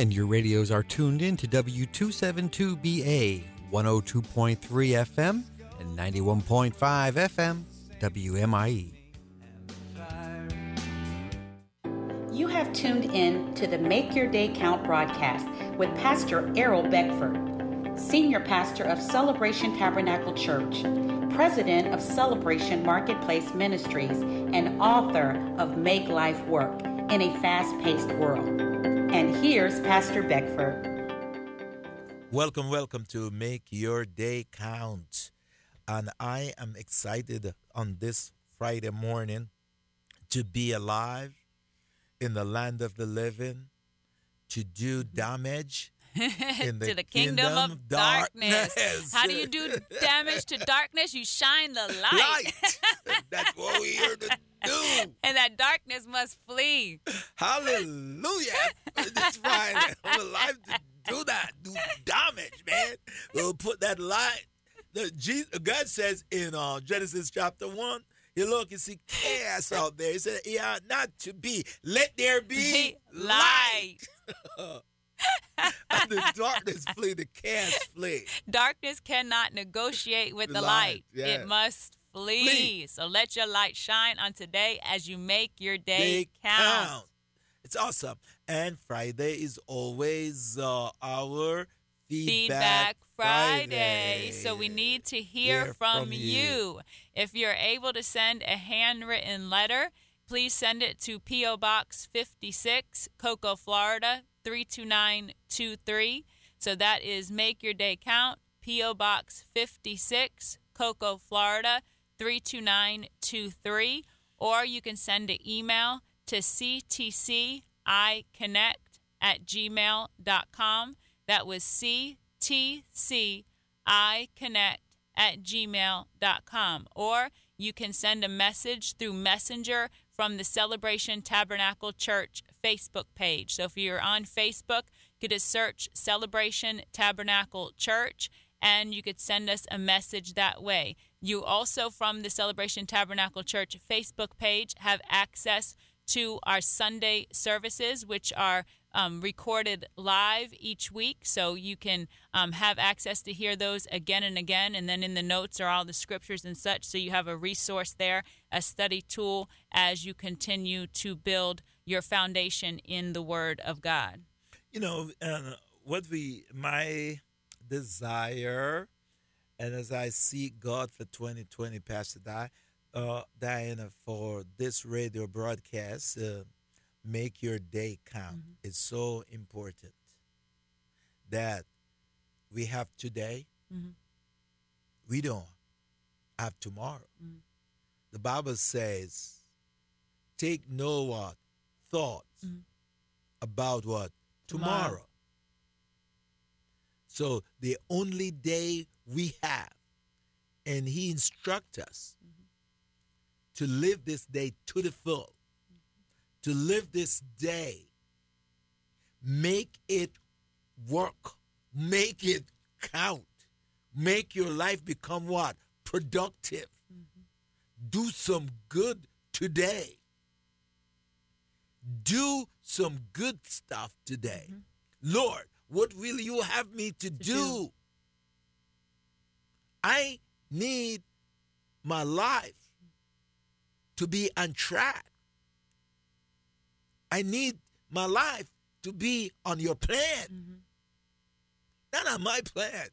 And your radios are tuned in to W272BA 102.3 FM and 91.5 FM WMIE. You have tuned in to the Make Your Day Count broadcast with Pastor Errol Beckford, Senior Pastor of Celebration Tabernacle Church, President of Celebration Marketplace Ministries, and author of Make Life Work in a Fast Paced World. And here's Pastor Beckford. Welcome, welcome to Make Your Day Count. And I am excited on this Friday morning to be alive in the land of the living, to do damage in the, to the kingdom, kingdom of darkness. How do you do damage to darkness? You shine the light. Light. That's what we're here to do. and that darkness must flee. Hallelujah. That's fine. I'm alive to do that. Do damage, man. We'll put that light. The Jesus, God says in uh, Genesis chapter 1, you look and see chaos out there. He said, Yeah, not to be. Let there be light. and the darkness flee, the chaos flee. Darkness cannot negotiate with the, The light. light, yeah. It must flee. Flee. So let your light shine on today as you make your day They count. It's awesome. And Friday is always uh, our Feedback Feedback, Friday. So we need to hear, Hear from, from you. you. If you're able to send a handwritten letter, please send it to P.O. Box 56, Cocoa, Florida 32923. So that is Make Your Day Count, P.O. Box 56, Cocoa, Florida 32923. Or you can send an email to ctciconnect at gmail.com. That was ctciconnect at gmail.com. Or you can send a message through Messenger from the Celebration Tabernacle Church Facebook page. So if you're on Facebook, you could just search Celebration Tabernacle Church and you could send us a message that way. You also, from the Celebration Tabernacle Church Facebook page, have access to our Sunday services, which are um, recorded live each week. So you can um, have access to hear those again and again. And then in the notes are all the scriptures and such. So you have a resource there, a study tool as you continue to build your foundation in the Word of God. you know, uh, what we, my desire, and as I seek God for 2020, Pastor Di, uh, Diana, for this radio broadcast, uh, make your day count. Mhm. It's so important that we have today, Mhm. we don't have tomorrow. Mhm. The Bible says, take no what? Thoughts Mhm. about what? Tomorrow. tomorrow. So the only day we have, and He instructs us to live this day to the full, to live this day, make it work, make it count, make your life become what? Productive. Mm-hmm. Do some good today. Do some good stuff today. Mm-hmm. Lord, what will you have me to, do? do. I need my life to be on track. I need my life to be on your plan, Mm-hmm. not on my plan,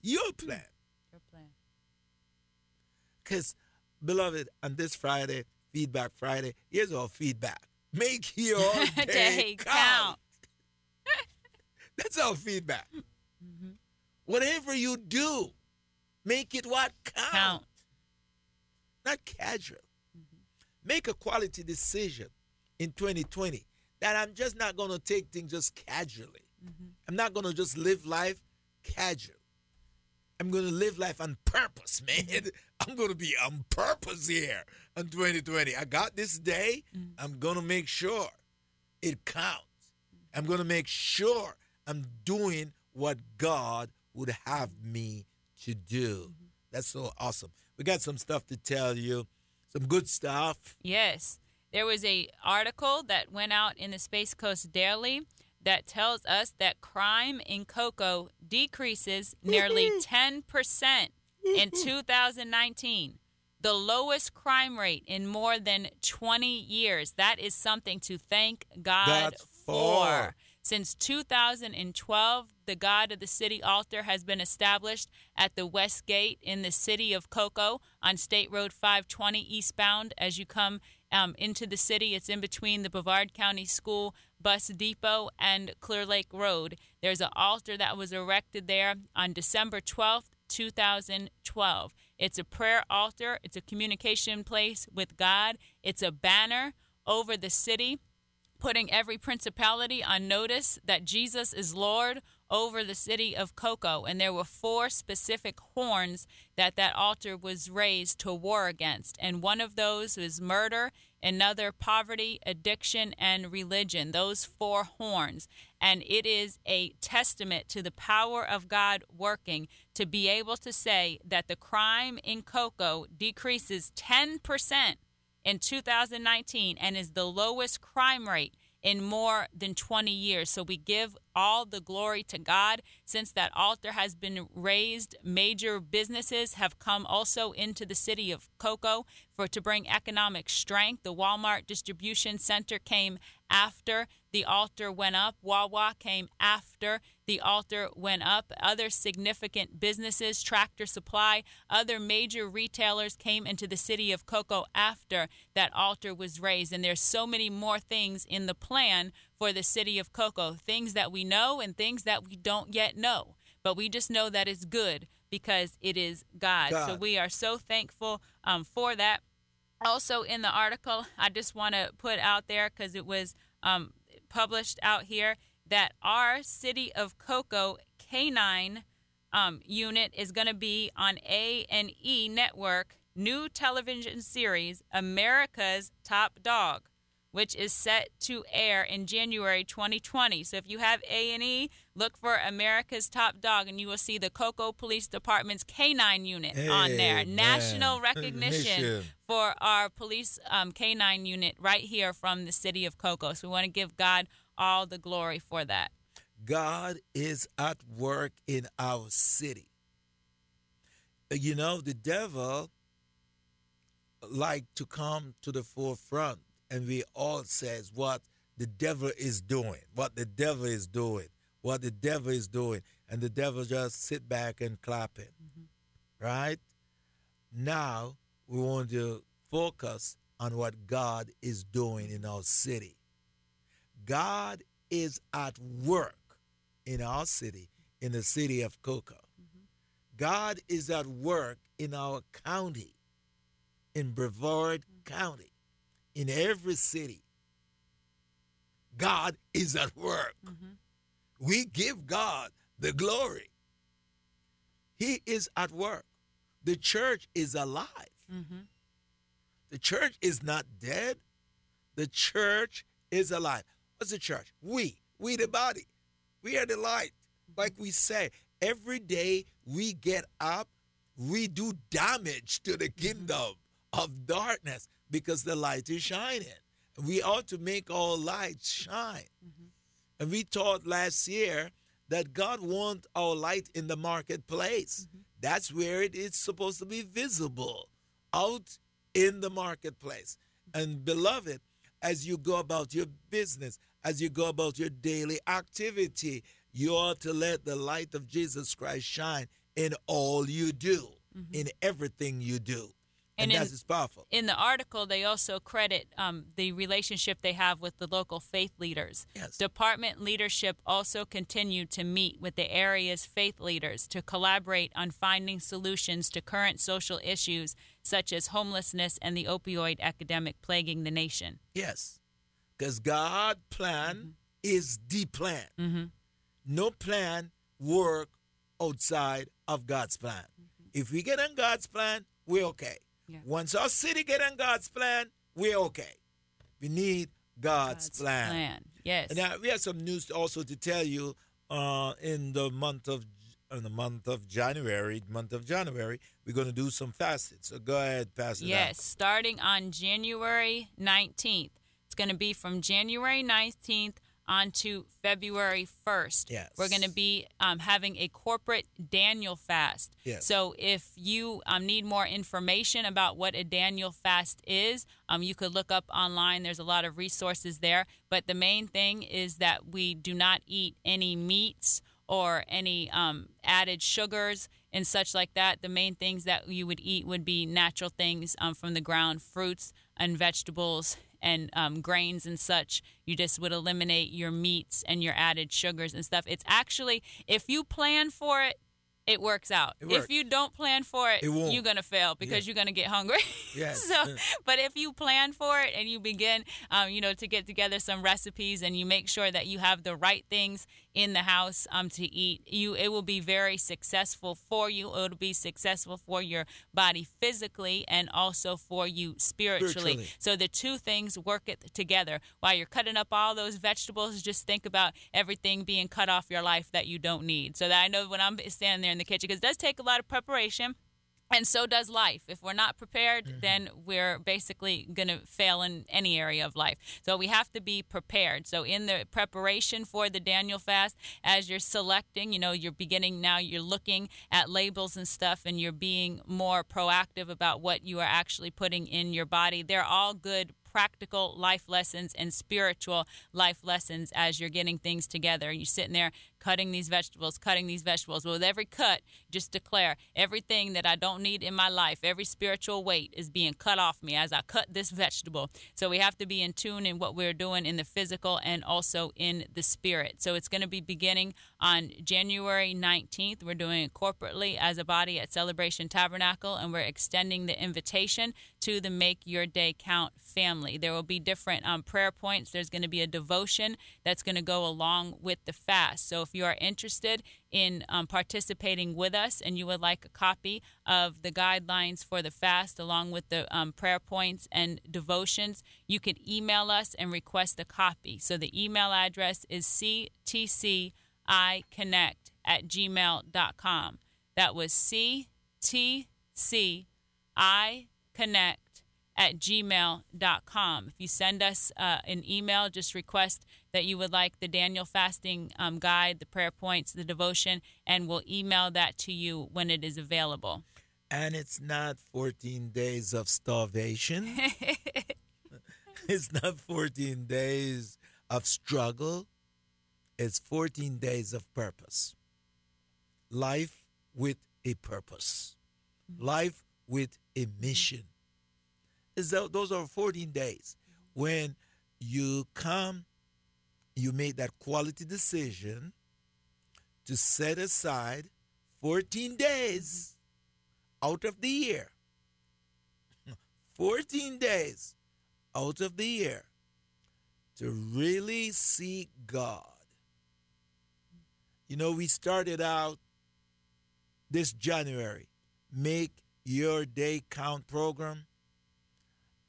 your plan. Your plan. Because, beloved, on this Friday, Feedback Friday, here's our feedback. Make your day, Day count. count. That's our feedback. Mhm. Whatever you do, make it what count, Count. not casual. Make a quality decision in 2020 that I'm just not going to take things just casually. Mm-hmm. I'm not going to just live life casual. I'm going to live life on purpose, man. Mm-hmm. I'm going to be on purpose here in 2020. I got this day. Mm-hmm. I'm going to make sure it counts. I'm going to make sure I'm doing what God would have me to do. That's so awesome. We got some stuff to tell you, some good stuff. Yes. There was a article that went out in the Space Coast Daily that tells us that crime in cocoa decreases nearly 10% in 2019. The lowest crime rate in more than 20 years. That is something to thank God, God for. Since 2012, the God of the City altar has been established at the West Gate in the city of Cocoa on State Road 520 eastbound as you come um, into the city. It's in between the Brevard County School Bus Depot and Clear Lake Road. There's an altar that was erected there on December 12th, 2012. It's a prayer altar, it's a communication place with God, it's a banner over the city putting every principality on notice that Jesus is Lord over the city of Cocoa. And there were four specific horns that that altar was raised to war against. And one of those was murder, another poverty, addiction, and religion. Those four horns. And it is a testament to the power of God working to be able to say that the crime in Cocoa decreases 10% in 2019 and is the lowest crime rate in more than 20 years. So we give all the glory to God. Since that altar has been raised, major businesses have come also into the city of Cocoa for to bring economic strength. The Walmart distribution center came after the altar went up. Wawa came after the altar went up. Other significant businesses, Tractor Supply, other major retailers came into the city of Cocoa after that altar was raised. And there's so many more things in the plan for the city of Cocoa, things that we know and things that we don't yet know. But we just know that it's good because it is God. God. So we are so thankful um, for that. Also, in the article, I just want to put out there because it was um, published out here that our City of Cocoa K9 um, unit is going to be on A and E network new television series America's Top Dog, which is set to air in January 2020. So if you have A and E, look for America's Top Dog, and you will see the Cocoa Police Department's K9 unit on there. Amen. National recognition for our police um, K9 unit right here from the city of Cocoa. So we want to give God all the glory for that. God is at work in our city. You know, the devil like to come to the forefront and we all says what the devil is doing, what the devil is doing, what the devil is doing, and the devil just sit back and clap it. Mm-hmm. Right? Now we want to focus on what God is doing in our city. God is at work in our city, in the city of Cocoa. Mm-hmm. God is at work in our county, in Brevard mm-hmm. County, in every city. God is at work. Mm-hmm. We give God the glory. He is at work. The church is alive. Mm-hmm. The church is not dead. The church is alive. What's the church? We. We the body. We are the light. Mm-hmm. Like we say, every day we get up, we do damage to the kingdom of darkness because the light is shining. We ought to make our lights shine. Mm-hmm. And we taught last year that God wants our light in the marketplace. Mm-hmm. That's where it is supposed to be visible, out in the marketplace. And beloved, as you go about your business, as you go about your daily activity, you ought to let the light of Jesus Christ shine in all you do, mm-hmm. in everything you do. And, And in- that is powerful. In the article, they also credit um, the relationship they have with the local faith leaders. Yes. Department leadership also continued to meet with the area's faith leaders to collaborate on finding solutions to current social issues such as homelessness and the opioid epidemic plaguing the nation. Yes. Because God plan is the plan. Mm-hmm. No plan work outside of God's plan. If we get on God's plan, we're okay. Yeah. Once our city get on God's plan, we're okay. We need God's, plan. plan. Yes. And now we have some news also to tell you. Uh, in the month of in the month of January, month of January, we're going to do some fasting. So go ahead, pass it Yes, starting on January 19th. It's going to be from January 19th on to February 1st. Yes. We're going to be um, having a corporate Daniel fast. Yes. So if you um, need more information about what a Daniel fast is, um, you could look up online. There's a lot of resources there. But the main thing is that we do not eat any meats or any um, added sugars and such like that. The main things that you would eat would be natural things um, from the ground, fruits and vegetables and um, grains and such. You just would eliminate your meats and your added sugars and stuff. It's actually, if you plan for it, it works out. It. If you don't plan for it, It you're gonna fail because Yeah. you're gonna get hungry. Yes. so, but if you plan for it and you begin, um, you know, to get together some recipes and you make sure that you have the right things in the house um, to eat, you it will be very successful for you. It'll be successful for your body physically and also for you spiritually. Spiritually. So the two things work it together. While you're cutting up all those vegetables, just think about everything being cut off your life that you don't need. So that I know when I'm standing there in the kitchen, because it does take a lot of preparation. And so does life. If we're not prepared, Mm-hmm. then we're basically going to fail in any area of life. So we have to be prepared. So in the preparation for the Daniel fast, as you're selecting, you know, you're beginning now, you're looking at labels and stuff, and you're being more proactive about what you are actually putting in your body. They're all good practical life lessons and spiritual life lessons as you're getting things together. You're sitting there cutting these vegetables, cutting these vegetables. With every cut, just declare everything that I don't need in my life, every spiritual weight is being cut off me as I cut this vegetable. So we have to be in tune in what we're doing in the physical and also in the spirit. So it's going to be beginning on January 19th. We're doing it corporately as a body at Celebration Tabernacle, and we're extending the invitation to the Make Your Day Count family. There will be different um, prayer points. There's going to be a devotion that's going to go along with the fast. So if you are interested in um, participating with us and you would like a copy of the guidelines for the fast along with the um, prayer points and devotions, you can email us and request a copy. So the email address is ctciconnect at gmail.com. That was ctciconnect at gmail.com. If you send us uh, an email, just request that you would like the Daniel fasting um, guide, the prayer points, the devotion, and we'll email that to you when it is available. And it's not 14 days of starvation. it's not 14 days of struggle. It's 14 days of purpose. Life with a purpose. Life with a mission. Is those are 14 days when you come, you made that quality decision to set aside 14 days out of the year. 14 days out of the year to really seek God. You know, we started out this January, Make Your Day Count program.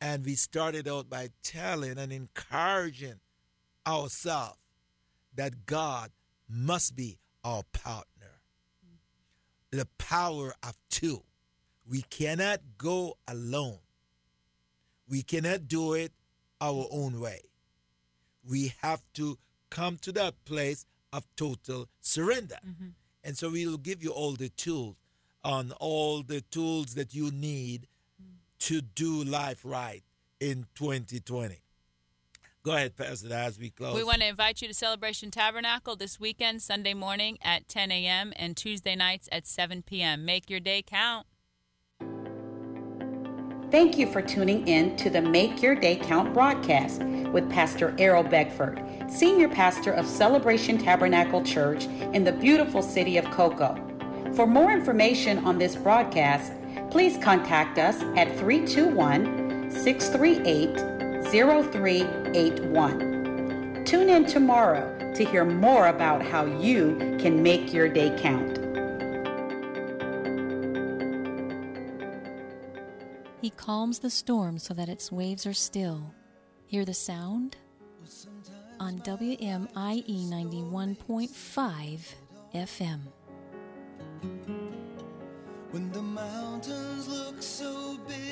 And we started out by telling and encouraging ourselves that God must be our partner. The power of two. We cannot go alone. We cannot do it our own way. We have to come to that place of total surrender. Mm-hmm. And so we'll give you all the tools on all the tools that you need mm. to do life right in 2020. Go ahead, Pastor, as we close. We want to invite you to Celebration Tabernacle this weekend, Sunday morning at 10 a.m. and Tuesday nights at 7 p.m. Make your day count. Thank you for tuning in to the Make Your Day Count broadcast with Pastor Errol Beckford, Senior Pastor of Celebration Tabernacle Church in the beautiful city of Cocoa. For more information on this broadcast, please contact us at 321 638 0381. Tune in tomorrow to hear more about how you can make your day count. He calms the storm so that its waves are still. Hear the sound? On WMIE 91.5 FM.